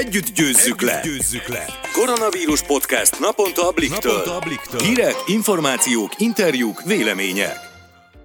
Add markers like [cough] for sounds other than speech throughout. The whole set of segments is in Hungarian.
Együtt győzzük, Együtt le. győzzük le! Koronavírus podcast naponta a Bliktől. Naponta a Bliktől. Hírek, információk, interjúk, vélemények.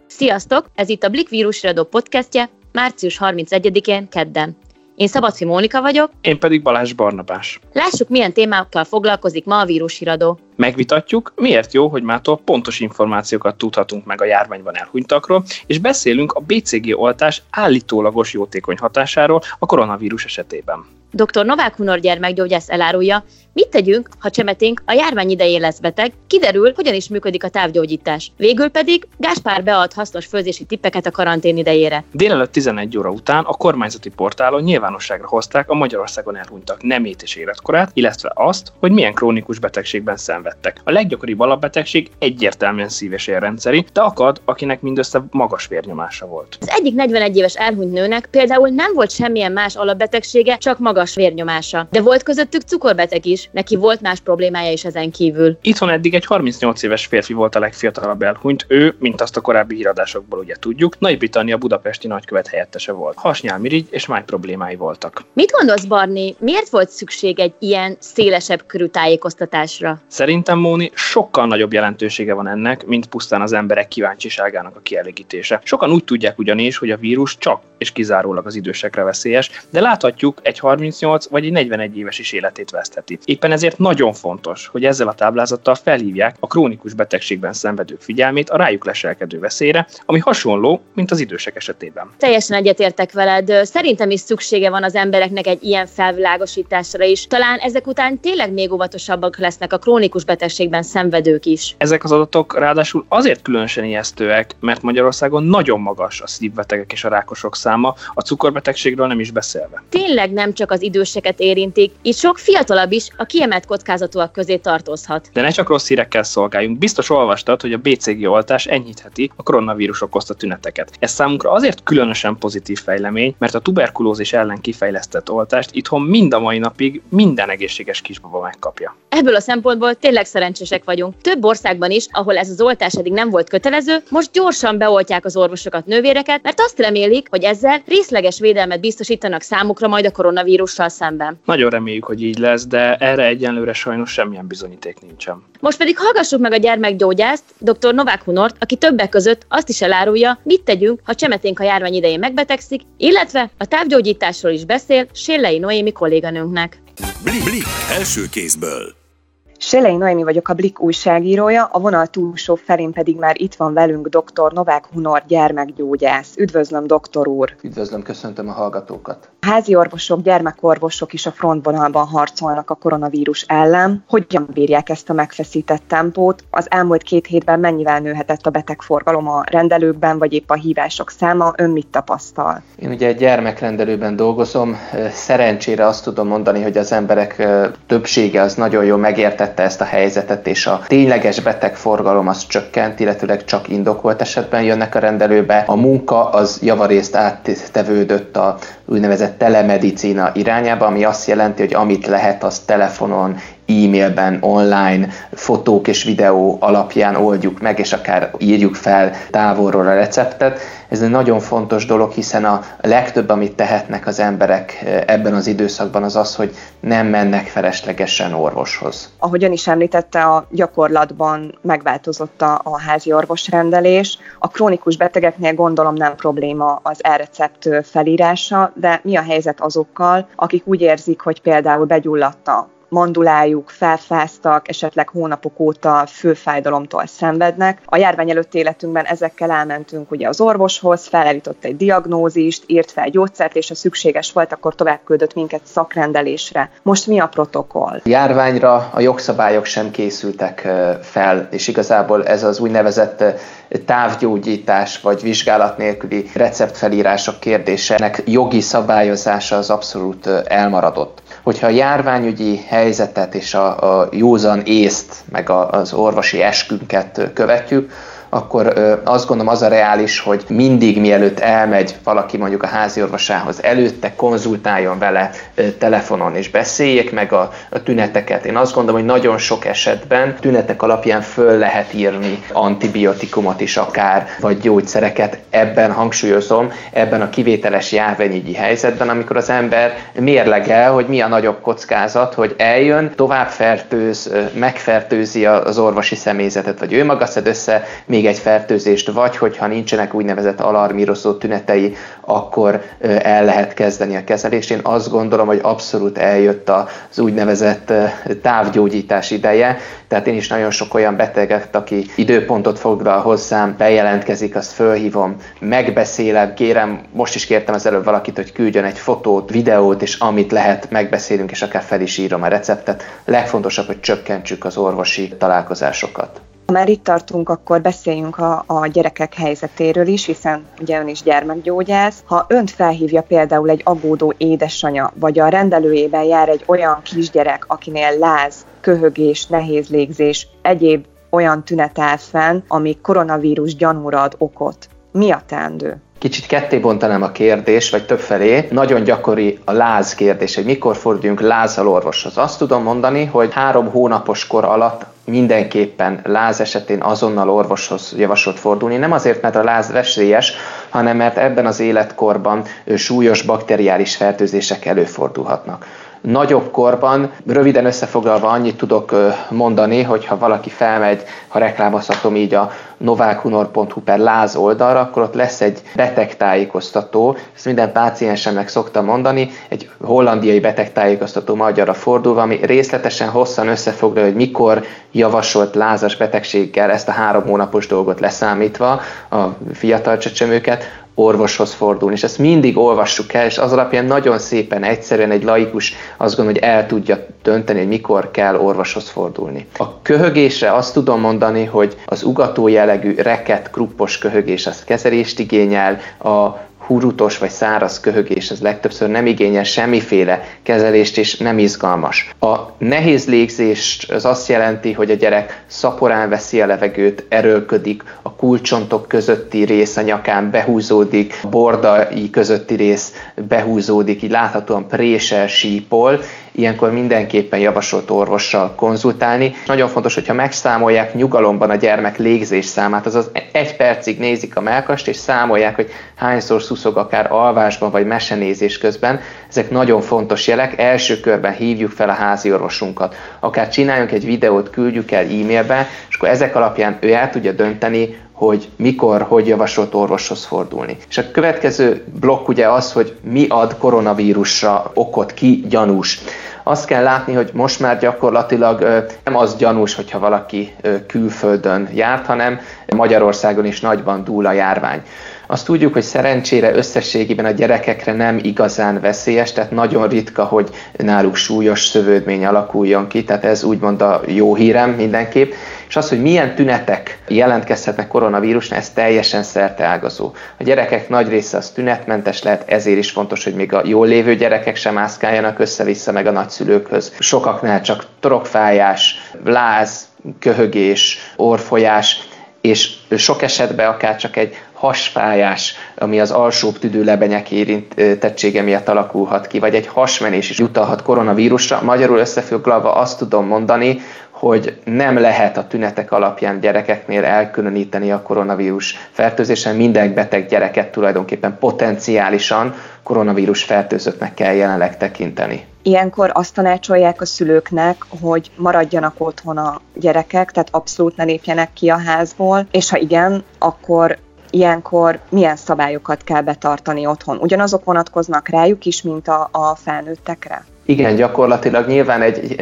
Sziasztok! Ez itt a Blik vírusradó podcastje, március 31-én, kedden. Én Szabadfi Mónika vagyok. Én pedig Balázs Barnabás. Lássuk, milyen témákkal foglalkozik ma a vírusiradó. Megvitatjuk, miért jó, hogy mától pontos információkat tudhatunk meg a járványban elhunytakról, és beszélünk a BCG oltás állítólagos jótékony hatásáról a koronavírus esetében. Dr. Novák Hunor gyermekgyógyász elárulja, mit tegyünk, ha csemeténk a járvány idején lesz beteg, kiderül, hogyan is működik a távgyógyítás. Végül pedig Gáspár bead hasznos főzési tippeket a karantén idejére. Délelőtt 11 óra után a kormányzati portálon nyilvánosságra hozták a Magyarországon elhunytak nemét és életkorát, illetve azt, hogy milyen krónikus betegségben szenvedtek. A leggyakoribb alapbetegség egyértelműen szíves érrendszeri, de akad, akinek mindössze magas vérnyomása volt. Az egyik 41 éves elhunyt nőnek például nem volt semmilyen más alapbetegsége, csak magas magas vérnyomása. De volt közöttük cukorbeteg is, neki volt más problémája is ezen kívül. Itthon eddig egy 38 éves férfi volt a legfiatalabb elhunyt, ő, mint azt a korábbi híradásokból ugye tudjuk, Nagy-Britannia budapesti nagykövet helyettese volt. Hasnyálmirigy és máj problémái voltak. Mit gondolsz, Barni, miért volt szükség egy ilyen szélesebb körű tájékoztatásra? Szerintem, Móni, sokkal nagyobb jelentősége van ennek, mint pusztán az emberek kíváncsiságának a kielégítése. Sokan úgy tudják ugyanis, hogy a vírus csak és kizárólag az idősekre veszélyes, de láthatjuk egy 38 vagy egy 41 éves is életét vesztheti. Éppen ezért nagyon fontos, hogy ezzel a táblázattal felhívják a krónikus betegségben szenvedők figyelmét a rájuk leselkedő veszélyre, ami hasonló, mint az idősek esetében. Teljesen egyetértek veled. Szerintem is szüksége van az embereknek egy ilyen felvilágosításra is. Talán ezek után tényleg még óvatosabbak lesznek a krónikus betegségben szenvedők is. Ezek az adatok ráadásul azért különösen ijesztőek, mert Magyarországon nagyon magas a szívbetegek és a rákosok száma, a cukorbetegségről nem is beszélve. Tényleg nem csak az időseket érintik, itt sok fiatalabb is a kiemelt kockázatúak közé tartozhat. De ne csak rossz hírekkel szolgáljunk. Biztos olvastad, hogy a BCG oltás enyhítheti a koronavírus okozta tüneteket. Ez számunkra azért különösen pozitív fejlemény, mert a tuberkulózis ellen kifejlesztett oltást itthon mind a mai napig minden egészséges kisbaba megkapja. Ebből a szempontból tényleg szerencsések vagyunk. Több országban is, ahol ez az oltás eddig nem volt kötelező, most gyorsan beoltják az orvosokat, nővéreket, mert azt remélik, hogy ezzel részleges védelmet biztosítanak számukra majd a koronavírussal szemben. Nagyon reméljük, hogy így lesz, de erre egyenlőre sajnos semmilyen bizonyíték nincsen. Most pedig hallgassuk meg a gyermekgyógyászt, dr. Novák Hunort, aki többek között azt is elárulja, mit tegyünk, ha csemeténk a járvány idején megbetegszik, illetve a távgyógyításról is beszél Sérlei Noémi kolléganőnknek. Blik, blik, első kézből. Selei Noémi vagyok a Blik újságírója, a vonal túlsó felén pedig már itt van velünk dr. Novák Hunor gyermekgyógyász. Üdvözlöm, doktor úr! Üdvözlöm, köszöntöm a hallgatókat! Házi orvosok, gyermekorvosok is a frontvonalban harcolnak a koronavírus ellen. Hogyan bírják ezt a megfeszített tempót? Az elmúlt két hétben mennyivel nőhetett a betegforgalom a rendelőkben, vagy épp a hívások száma? Ön mit tapasztal? Én ugye egy gyermekrendelőben dolgozom. Szerencsére azt tudom mondani, hogy az emberek többsége az nagyon jól megértette ezt a helyzetet, és a tényleges betegforgalom az csökkent, illetőleg csak indokolt esetben jönnek a rendelőbe. A munka az javarészt áttevődött a úgynevezett telemedicina irányába, ami azt jelenti, hogy amit lehet, az telefonon, e-mailben, online fotók és videó alapján oldjuk meg, és akár írjuk fel távolról a receptet. Ez egy nagyon fontos dolog, hiszen a legtöbb, amit tehetnek az emberek eh, ebben az időszakban, az az, hogy nem mennek feleslegesen orvoshoz. Ahogy ön is említette, a gyakorlatban megváltozott a, a házi orvosrendelés. A krónikus betegeknél gondolom nem probléma az e-recept felírása, de mi a helyzet azokkal, akik úgy érzik, hogy például begyulladt a mandulájuk, felfáztak, esetleg hónapok óta főfájdalomtól szenvednek. A járvány előtt életünkben ezekkel elmentünk ugye az orvoshoz, felállított egy diagnózist, írt fel gyógyszert, és ha szükséges volt, akkor tovább küldött minket szakrendelésre. Most mi a protokoll? A járványra a jogszabályok sem készültek fel, és igazából ez az úgynevezett távgyógyítás vagy vizsgálat nélküli receptfelírások kérdésének jogi szabályozása az abszolút elmaradott. Hogyha a járványügyi helyzetet és a, a józan észt, meg a, az orvosi eskünket követjük, akkor azt gondolom az a reális, hogy mindig mielőtt elmegy valaki mondjuk a házi orvosához, előtte konzultáljon vele telefonon, és beszéljék meg a, a tüneteket. Én azt gondolom, hogy nagyon sok esetben tünetek alapján föl lehet írni antibiotikumot is akár, vagy gyógyszereket. Ebben hangsúlyozom, ebben a kivételes járványügyi helyzetben, amikor az ember mérlegel, hogy mi a nagyobb kockázat, hogy eljön, tovább fertőz, megfertőzi az orvosi személyzetet, vagy ő maga szed össze még egy fertőzést, vagy hogyha nincsenek úgynevezett alarmírozó tünetei, akkor el lehet kezdeni a kezelést. Én azt gondolom, hogy abszolút eljött az úgynevezett távgyógyítás ideje, tehát én is nagyon sok olyan beteget, aki időpontot foglal hozzám, bejelentkezik, azt fölhívom, megbeszélem, kérem, most is kértem az előbb valakit, hogy küldjön egy fotót, videót, és amit lehet, megbeszélünk, és akár fel is írom a receptet. Legfontosabb, hogy csökkentsük az orvosi találkozásokat. Ha már itt tartunk, akkor beszéljünk a, a gyerekek helyzetéről is, hiszen ugye ön is gyermekgyógyász. Ha önt felhívja például egy aggódó édesanya, vagy a rendelőjében jár egy olyan kisgyerek, akinél láz, köhögés, nehéz légzés, egyéb olyan tünet áll fenn, ami koronavírus gyanúra ad okot, mi a teendő? Kicsit ketté bontanám a kérdés, vagy többfelé. Nagyon gyakori a láz kérdés, hogy mikor forduljunk lázal orvoshoz. Azt tudom mondani, hogy három hónapos kor alatt mindenképpen láz esetén azonnal orvoshoz javasolt fordulni. Nem azért, mert a láz veszélyes, hanem mert ebben az életkorban súlyos bakteriális fertőzések előfordulhatnak. Nagyobb korban, röviden összefoglalva annyit tudok mondani, hogy ha valaki felmegy, ha reklámozhatom így a novákhunor.hu per láz oldalra, akkor ott lesz egy betegtájékoztató, ezt minden páciensemnek szoktam mondani, egy hollandiai betegtájékoztató magyarra fordulva, ami részletesen hosszan összefoglalja, hogy mikor javasolt lázas betegséggel ezt a három hónapos dolgot leszámítva a fiatal csecsemőket, orvoshoz fordulni. És ezt mindig olvassuk el, és az alapján nagyon szépen, egyszerűen egy laikus azt gondolja, hogy el tudja dönteni, hogy mikor kell orvoshoz fordulni. A köhögésre azt tudom mondani, hogy az ugató jellegű reket, kruppos köhögés az kezelést igényel, a hurutos vagy száraz köhögés, ez legtöbbször nem igényel semmiféle kezelést, és nem izgalmas. A nehéz légzés az azt jelenti, hogy a gyerek szaporán veszi a levegőt, erőlködik, a kulcsontok közötti rész a nyakán behúzódik, a bordai közötti rész behúzódik, így láthatóan présel, sípol, ilyenkor mindenképpen javasolt orvossal konzultálni. Nagyon fontos, hogyha megszámolják nyugalomban a gyermek légzés számát, azaz egy percig nézik a melkast, és számolják, hogy hányszor szuszog akár alvásban vagy mesenézés közben. Ezek nagyon fontos jelek. Első körben hívjuk fel a házi orvosunkat. Akár csináljunk egy videót, küldjük el e-mailbe, és akkor ezek alapján ő el tudja dönteni, hogy mikor, hogy javasolt orvoshoz fordulni. És a következő blokk ugye az, hogy mi ad koronavírusra okot, ki gyanús. Azt kell látni, hogy most már gyakorlatilag nem az gyanús, hogyha valaki külföldön járt, hanem Magyarországon is nagyban dúl a járvány. Azt tudjuk, hogy szerencsére összességében a gyerekekre nem igazán veszélyes, tehát nagyon ritka, hogy náluk súlyos szövődmény alakuljon ki, tehát ez úgymond a jó hírem mindenképp. És az, hogy milyen tünetek jelentkezhetnek koronavírusnál, ez teljesen szerteágazó. A gyerekek nagy része az tünetmentes lehet, ezért is fontos, hogy még a jól lévő gyerekek sem mászkáljanak össze-vissza meg a nagyszülőkhöz. Sokaknál csak torokfájás, láz, köhögés, orfolyás, és sok esetben akár csak egy hasfájás, ami az alsóbb tüdőlebenyek érintettsége miatt alakulhat ki, vagy egy hasmenés is jutalhat koronavírusra. Magyarul összefoglalva azt tudom mondani, hogy nem lehet a tünetek alapján gyerekeknél elkülöníteni a koronavírus fertőzésen. Minden beteg gyereket tulajdonképpen potenciálisan koronavírus fertőzöttnek kell jelenleg tekinteni. Ilyenkor azt tanácsolják a szülőknek, hogy maradjanak otthon a gyerekek, tehát abszolút ne lépjenek ki a házból, és ha igen, akkor ilyenkor milyen szabályokat kell betartani otthon? Ugyanazok vonatkoznak rájuk is, mint a, a felnőttekre? Igen, gyakorlatilag nyilván egy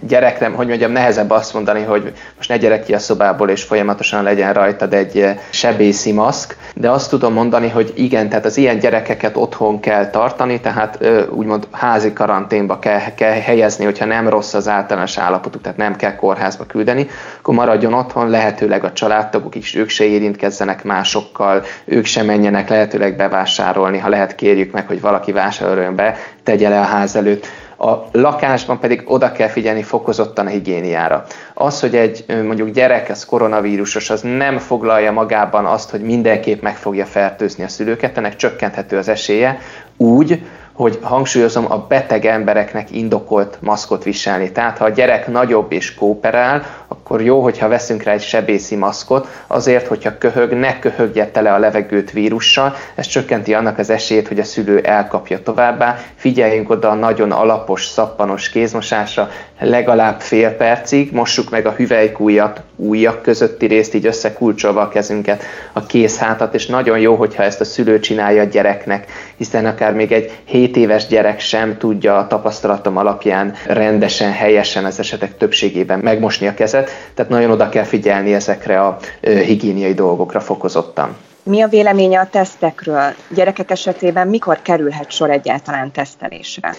gyerekre, hogy mondjam, nehezebb azt mondani, hogy most ne gyerek ki a szobából, és folyamatosan legyen rajtad egy sebészi maszk, de azt tudom mondani, hogy igen, tehát az ilyen gyerekeket otthon kell tartani, tehát úgymond házi karanténba kell, kell helyezni, hogyha nem rossz az általános állapotuk, tehát nem kell kórházba küldeni, akkor maradjon otthon, lehetőleg a családtagok is, ők se érintkezzenek másokkal, ők se menjenek lehetőleg bevásárolni, ha lehet kérjük meg, hogy valaki vásároljon be, tegye le a ház előtt a lakásban pedig oda kell figyelni fokozottan a higiéniára. Az, hogy egy mondjuk gyerek, ez koronavírusos, az nem foglalja magában azt, hogy mindenképp meg fogja fertőzni a szülőket, ennek csökkenthető az esélye, úgy, hogy hangsúlyozom, a beteg embereknek indokolt maszkot viselni. Tehát ha a gyerek nagyobb és kooperál, akkor jó, hogyha veszünk rá egy sebészi maszkot, azért, hogyha köhög, ne köhögje tele a levegőt vírussal, ez csökkenti annak az esélyét, hogy a szülő elkapja továbbá. Figyeljünk oda a nagyon alapos, szappanos kézmosásra, legalább fél percig, mossuk meg a hüvelykújat, ujjak közötti részt, így összekulcsolva a kezünket, a kézhátat, és nagyon jó, hogyha ezt a szülő csinálja a gyereknek, hiszen akár még egy 7 éves gyerek sem tudja a tapasztalatom alapján rendesen, helyesen az esetek többségében megmosni a kezet, tehát nagyon oda kell figyelni ezekre a higiéniai dolgokra fokozottan. Mi a véleménye a tesztekről? Gyerekek esetében mikor kerülhet sor egyáltalán tesztelésre?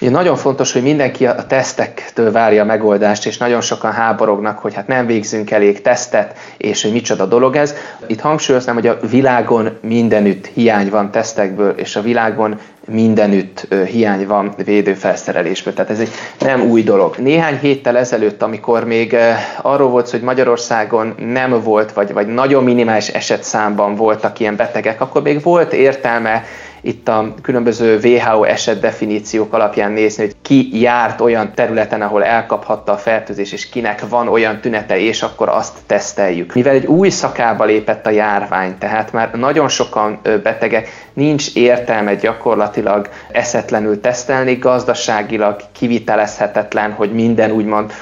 Ugye nagyon fontos, hogy mindenki a tesztektől várja a megoldást, és nagyon sokan háborognak, hogy hát nem végzünk elég tesztet, és hogy micsoda dolog ez. Itt hangsúlyoznám, hogy a világon mindenütt hiány van tesztekből, és a világon mindenütt hiány van védőfelszerelésből. Tehát ez egy nem új dolog. Néhány héttel ezelőtt, amikor még arról volt, hogy Magyarországon nem volt, vagy, vagy nagyon minimális esetszámban voltak ilyen betegek, akkor még volt értelme itt a különböző WHO eset definíciók alapján nézni, hogy ki járt olyan területen, ahol elkaphatta a fertőzés, és kinek van olyan tünete, és akkor azt teszteljük. Mivel egy új szakába lépett a járvány, tehát már nagyon sokan betegek, nincs értelme gyakorlatilag eszetlenül tesztelni, gazdaságilag kivitelezhetetlen, hogy minden úgymond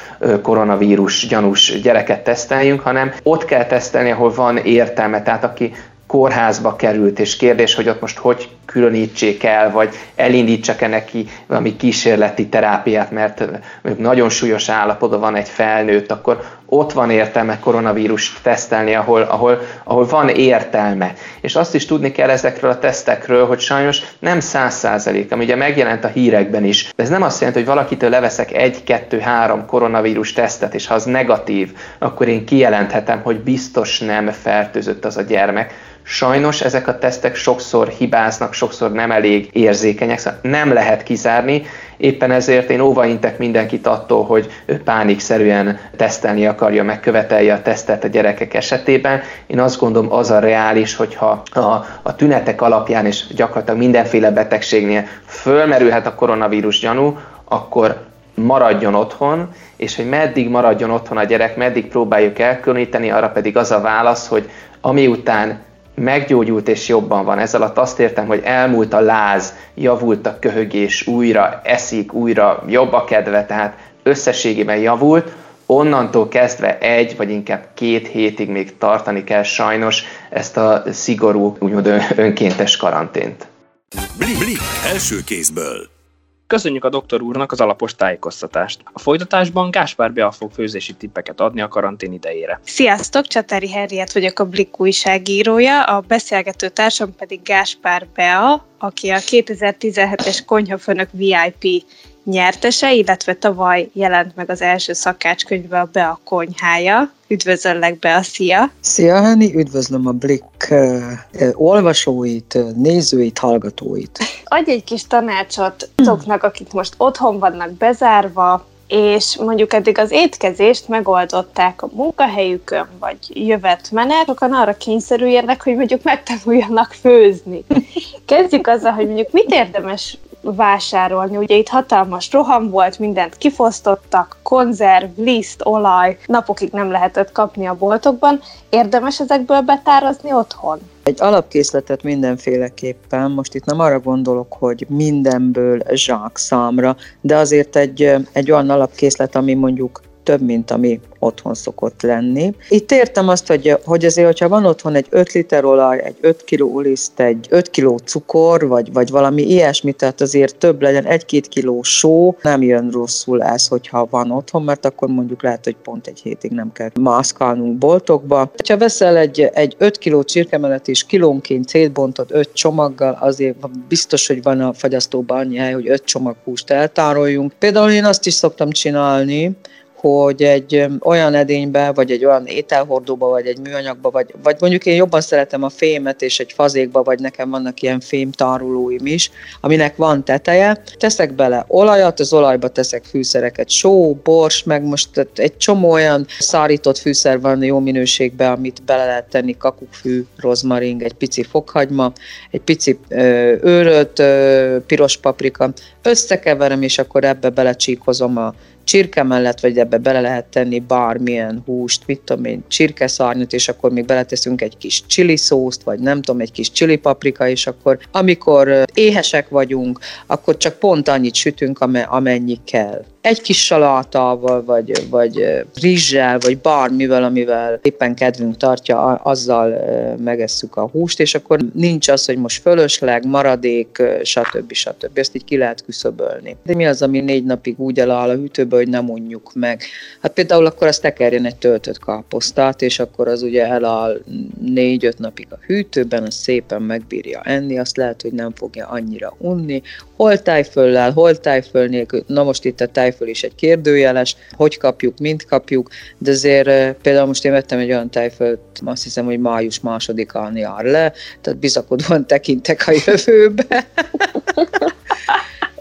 koronavírus gyanús gyereket teszteljünk, hanem ott kell tesztelni, ahol van értelme. Tehát aki kórházba került, és kérdés, hogy ott most hogy különítsék el, vagy elindítsak-e neki valami kísérleti terápiát, mert nagyon súlyos állapotban van egy felnőtt, akkor ott van értelme koronavírust tesztelni, ahol, ahol, ahol van értelme. És azt is tudni kell ezekről a tesztekről, hogy sajnos nem száz százalék, ami ugye megjelent a hírekben is. De ez nem azt jelenti, hogy valakitől leveszek egy, kettő, három koronavírus tesztet, és ha az negatív, akkor én kijelenthetem, hogy biztos nem fertőzött az a gyermek Sajnos ezek a tesztek sokszor hibáznak, sokszor nem elég érzékenyek, szóval nem lehet kizárni, éppen ezért én óvaintek mindenkit attól, hogy ő pánikszerűen tesztelni akarja, megkövetelje a tesztet a gyerekek esetében. Én azt gondolom, az a reális, hogyha a, a tünetek alapján és gyakorlatilag mindenféle betegségnél fölmerülhet a koronavírus gyanú, akkor maradjon otthon, és hogy meddig maradjon otthon a gyerek, meddig próbáljuk elkülöníteni, arra pedig az a válasz, hogy amiután meggyógyult és jobban van. Ez alatt azt értem, hogy elmúlt a láz, javult a köhögés, újra eszik, újra jobb a kedve, tehát összességében javult, onnantól kezdve egy vagy inkább két hétig még tartani kell sajnos ezt a szigorú, úgymond önkéntes karantént. Blik, Blik első kézből. Köszönjük a doktor úrnak az alapos tájékoztatást. A folytatásban Gáspár Bea fog főzési tippeket adni a karantén idejére. Sziasztok, Csatári Herriet vagyok a Blik újságírója, a beszélgető társam pedig Gáspár Bea, aki a 2017-es konyhafőnök VIP nyertese, illetve tavaly jelent meg az első szakácskönyve a Bea konyhája. Üdvözöllek be a szia! Szia, Henni! Üdvözlöm a Blik uh, olvasóit, nézőit, hallgatóit! Adj egy kis tanácsot azoknak, akik most otthon vannak bezárva, és mondjuk eddig az étkezést megoldották a munkahelyükön, vagy jövet menet, sokan arra kényszerüljenek, hogy mondjuk megtanuljanak főzni. Kezdjük azzal, hogy mondjuk mit érdemes vásárolni. Ugye itt hatalmas roham volt, mindent kifosztottak, konzerv, liszt, olaj, napokig nem lehetett kapni a boltokban. Érdemes ezekből betárazni otthon? Egy alapkészletet mindenféleképpen, most itt nem arra gondolok, hogy mindenből zsák számra, de azért egy, egy olyan alapkészlet, ami mondjuk több, mint ami otthon szokott lenni. Itt értem azt, hogy, hogy azért, hogyha van otthon egy 5 liter olaj, egy 5 kiló liszt, egy 5 kiló cukor, vagy, vagy valami ilyesmi, tehát azért több legyen, egy-két kiló só, nem jön rosszul ez, hogyha van otthon, mert akkor mondjuk lehet, hogy pont egy hétig nem kell mászkálnunk boltokba. Ha veszel egy, egy 5 kiló csirkemelet és kilónként szétbontod 5 csomaggal, azért biztos, hogy van a fagyasztóban annyi hely, hogy 5 csomag húst eltároljunk. Például én azt is szoktam csinálni, hogy egy olyan edénybe, vagy egy olyan ételhordóba, vagy egy műanyagba, vagy, vagy mondjuk én jobban szeretem a fémet, és egy fazékba, vagy nekem vannak ilyen fém tarulóim is, aminek van teteje. Teszek bele olajat, az olajba teszek fűszereket, só, bors, meg most egy csomó olyan szárított fűszer van jó minőségben, amit bele lehet tenni, kakukkfű, rozmaring, egy pici fokhagyma, egy pici őrölt piros paprika, összekeverem, és akkor ebbe belecsíkozom a csirke mellett, vagy ebbe bele lehet tenni bármilyen húst, mit tudom én, csirkeszárnyat, és akkor még beleteszünk egy kis chili szószt, vagy nem tudom, egy kis chili paprika, és akkor amikor éhesek vagyunk, akkor csak pont annyit sütünk, amennyi kell egy kis salátával, vagy, vagy rizssel, vagy bármivel, amivel éppen kedvünk tartja, azzal megesszük a húst, és akkor nincs az, hogy most fölösleg, maradék, stb. stb. Ezt így ki lehet küszöbölni. De mi az, ami négy napig úgy eláll a hűtőbe, hogy nem unjuk meg? Hát például akkor azt tekerjen egy töltött káposztát, és akkor az ugye eláll négy-öt napig a hűtőben, az szépen megbírja enni, azt lehet, hogy nem fogja annyira unni, hol tájföllel, hol tájföl nélkül, na most itt a tájföl is egy kérdőjeles, hogy kapjuk, mint kapjuk, de azért például most én vettem egy olyan tájfölt, azt hiszem, hogy május másodikán jár le, tehát bizakodóan tekintek a jövőbe. [laughs]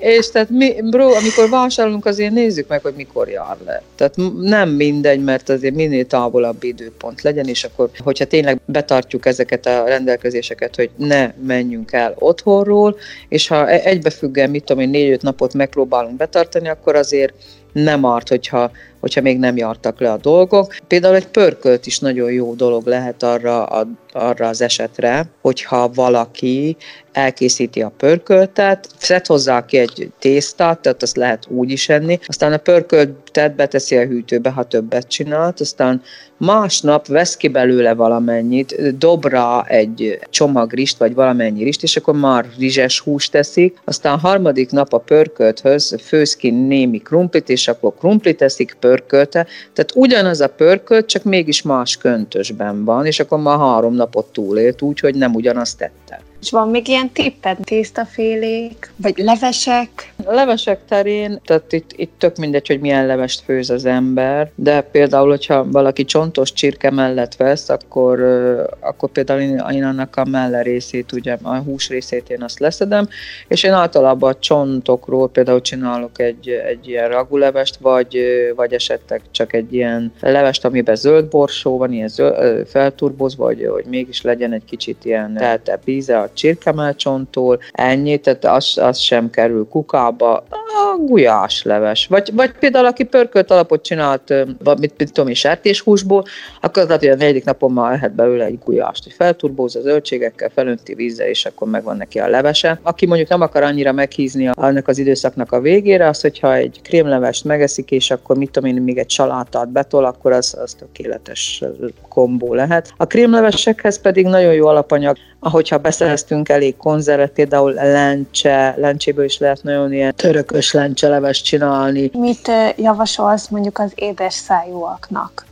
És tehát mi, bro, amikor vásárolunk, azért nézzük meg, hogy mikor jár le. Tehát nem mindegy, mert azért minél távolabb időpont legyen, és akkor, hogyha tényleg betartjuk ezeket a rendelkezéseket, hogy ne menjünk el otthonról, és ha e-, egybefüggően, mit tudom én, négy-öt napot megpróbálunk betartani, akkor azért nem árt, hogyha, hogyha még nem jártak le a dolgok. Például egy pörkölt is nagyon jó dolog lehet arra, a, arra az esetre, hogyha valaki elkészíti a pörköltet, szed hozzá ki egy tésztát, tehát azt lehet úgy is enni, aztán a pörköltet beteszi a hűtőbe, ha többet csinált, aztán másnap vesz ki belőle valamennyit, dobra egy csomag rist, vagy valamennyi rist, és akkor már rizses húst teszik, aztán harmadik nap a pörkölthöz főz ki némi krumplit, és akkor krumplit teszik pörkölte, tehát ugyanaz a pörkölt, csak mégis más köntösben van, és akkor már három napot túlélt, úgyhogy nem ugyanazt tette. És van még ilyen tipped? Tésztafélék, vagy levesek? A levesek terén, tehát itt, itt tök mindegy, hogy milyen levest főz az ember, de például, hogyha valaki csontos csirke mellett vesz, akkor, akkor például én, én annak a melle részét, ugye a hús részét én azt leszedem, és én általában a csontokról például csinálok egy, egy ilyen ragulevest, vagy, vagy esetleg csak egy ilyen levest, amiben zöld borsó van, ilyen zöld, felturbozva, vagy hogy mégis legyen egy kicsit ilyen teltebb íze a csirkemelcsonttól, ennyi, tehát az, az sem kerül kukába, a gulyásleves. Vagy, vagy például, aki pörkölt alapot csinált, mit, mit tudom sertéshúsból, akkor az lehet, hogy a negyedik napon már lehet belőle egy gulyást, hogy felturbózza zöldségekkel, felönti vízzel, és akkor megvan neki a levese. Aki mondjuk nem akar annyira meghízni annak az időszaknak a végére, az, hogyha egy krémlevest megeszik, és akkor mit tudom én, még egy salátát betol, akkor az, az tökéletes kombó lehet. A krémlevesekhez pedig nagyon jó alapanyag, ahogyha beszereztünk elég konzervet, például lencse, lencséből is lehet nagyon ilyen törökös lencselevest csinálni. Mit javasolsz mondjuk az édes szájúaknak?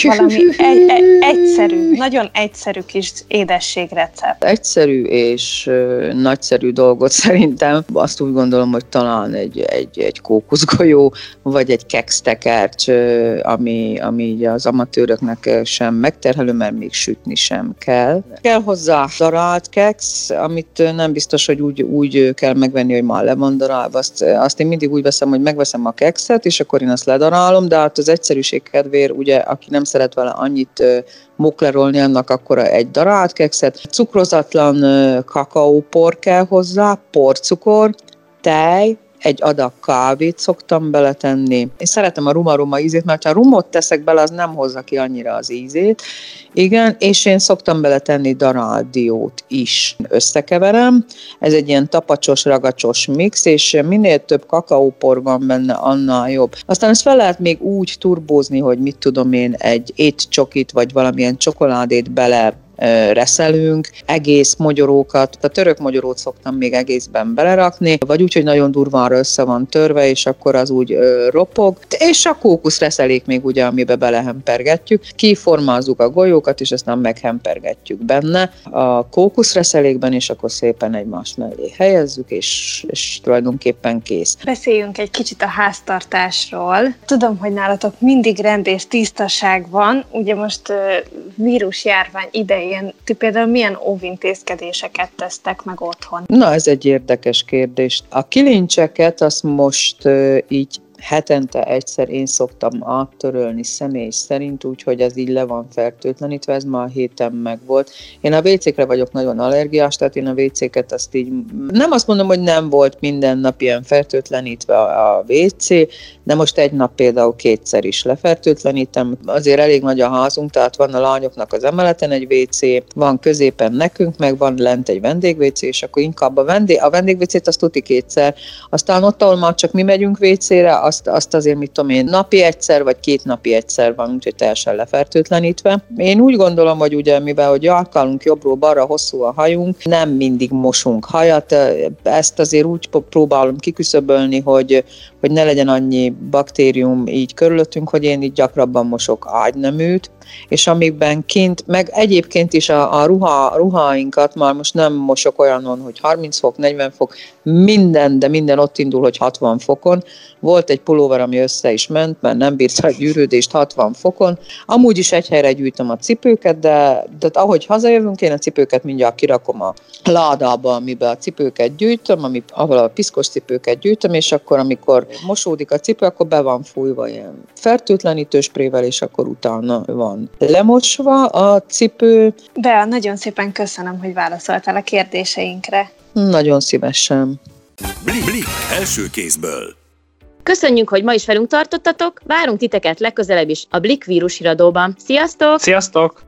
Valami egy, egy, egyszerű, nagyon egyszerű kis édességrecept. Egyszerű és ö, nagyszerű dolgot szerintem. Azt úgy gondolom, hogy talán egy, egy, egy kókuszgolyó, vagy egy kextekercs, ami, ami az amatőröknek sem megterhelő, mert még sütni sem kell. Kell hozzá darált keks, amit nem biztos, hogy úgy, úgy kell megvenni, hogy már le van darálva. Azt, azt én mindig úgy veszem, hogy megveszem a kekszet, és akkor én azt ledarálom, de hát az egyszerűség kedvéért, ugye, aki nem szeret vele annyit moklerolni, annak akkor egy darált kekszet. Cukrozatlan kakaópor kell hozzá, porcukor, tej, egy adag kávét szoktam beletenni. Én szeretem a ruma-ruma ízét, mert ha rumot teszek bele, az nem hozza ki annyira az ízét. Igen, és én szoktam beletenni darádiót is. Összekeverem, ez egy ilyen tapacsos, ragacsos mix, és minél több kakaópor van benne, annál jobb. Aztán ezt fel lehet még úgy turbózni, hogy mit tudom én, egy étcsokit, vagy valamilyen csokoládét bele reszelünk, egész mogyorókat, a török mogyorót szoktam még egészben belerakni, vagy úgy, hogy nagyon durván össze van törve, és akkor az úgy ropog, és a kókusz reszelék még ugye, amiben belehempergetjük, kiformázzuk a golyókat, és aztán meghempergetjük benne a kókuszreszelékben, és akkor szépen egymás mellé helyezzük, és, és tulajdonképpen kész. Beszéljünk egy kicsit a háztartásról. Tudom, hogy nálatok mindig rend és tisztaság van. Ugye most vírusjárvány idején ti például milyen óvintézkedéseket tesztek meg otthon? Na, ez egy érdekes kérdés. A kilincseket azt most így hetente egyszer én szoktam áttörölni személy szerint, úgyhogy ez így le van fertőtlenítve, ez már a héten meg volt. Én a WC-kre vagyok nagyon allergiás, tehát én a WC-ket azt így, nem azt mondom, hogy nem volt minden nap ilyen fertőtlenítve a WC, de most egy nap például kétszer is lefertőtlenítem. Azért elég nagy a házunk, tehát van a lányoknak az emeleten egy WC, van középen nekünk, meg van lent egy vendég WC, és akkor inkább a vendég, a vendég WC-t azt tuti kétszer. Aztán ott, ahol már csak mi megyünk WC-re, azt, azt azért, mit tudom én, napi egyszer, vagy két napi egyszer van, úgyhogy teljesen lefertőtlenítve. Én úgy gondolom, hogy ugye, mivel hogy alkalunk jobbról balra hosszú a hajunk, nem mindig mosunk hajat, ezt azért úgy próbálom kiküszöbölni, hogy, hogy ne legyen annyi baktérium így körülöttünk, hogy én így gyakrabban mosok ágyneműt, és amikben kint, meg egyébként is a, a ruha, ruháinkat már most nem mosok olyanon, hogy 30 fok, 40 fok, minden, de minden ott indul, hogy 60 fokon. Volt egy pulóver, ami össze is ment, mert nem bírta a gyűrődést 60 fokon. Amúgy is egy helyre gyűjtöm a cipőket, de, de ahogy hazajövünk, én a cipőket mindjárt kirakom a ládába, amiben a cipőket gyűjtöm, ami, ahol a piszkos cipőket gyűjtöm, és akkor, amikor mosódik a cipő, akkor be van fújva ilyen fertőtlenítő sprével, és akkor utána van lemosva a cipő. Bea, nagyon szépen köszönöm, hogy válaszoltál a kérdéseinkre. Nagyon szívesen. Blik, blik, első kézből. Köszönjük, hogy ma is velünk tartottatok, várunk titeket legközelebb is a Blik vírus iradóban. Sziasztok! Sziasztok!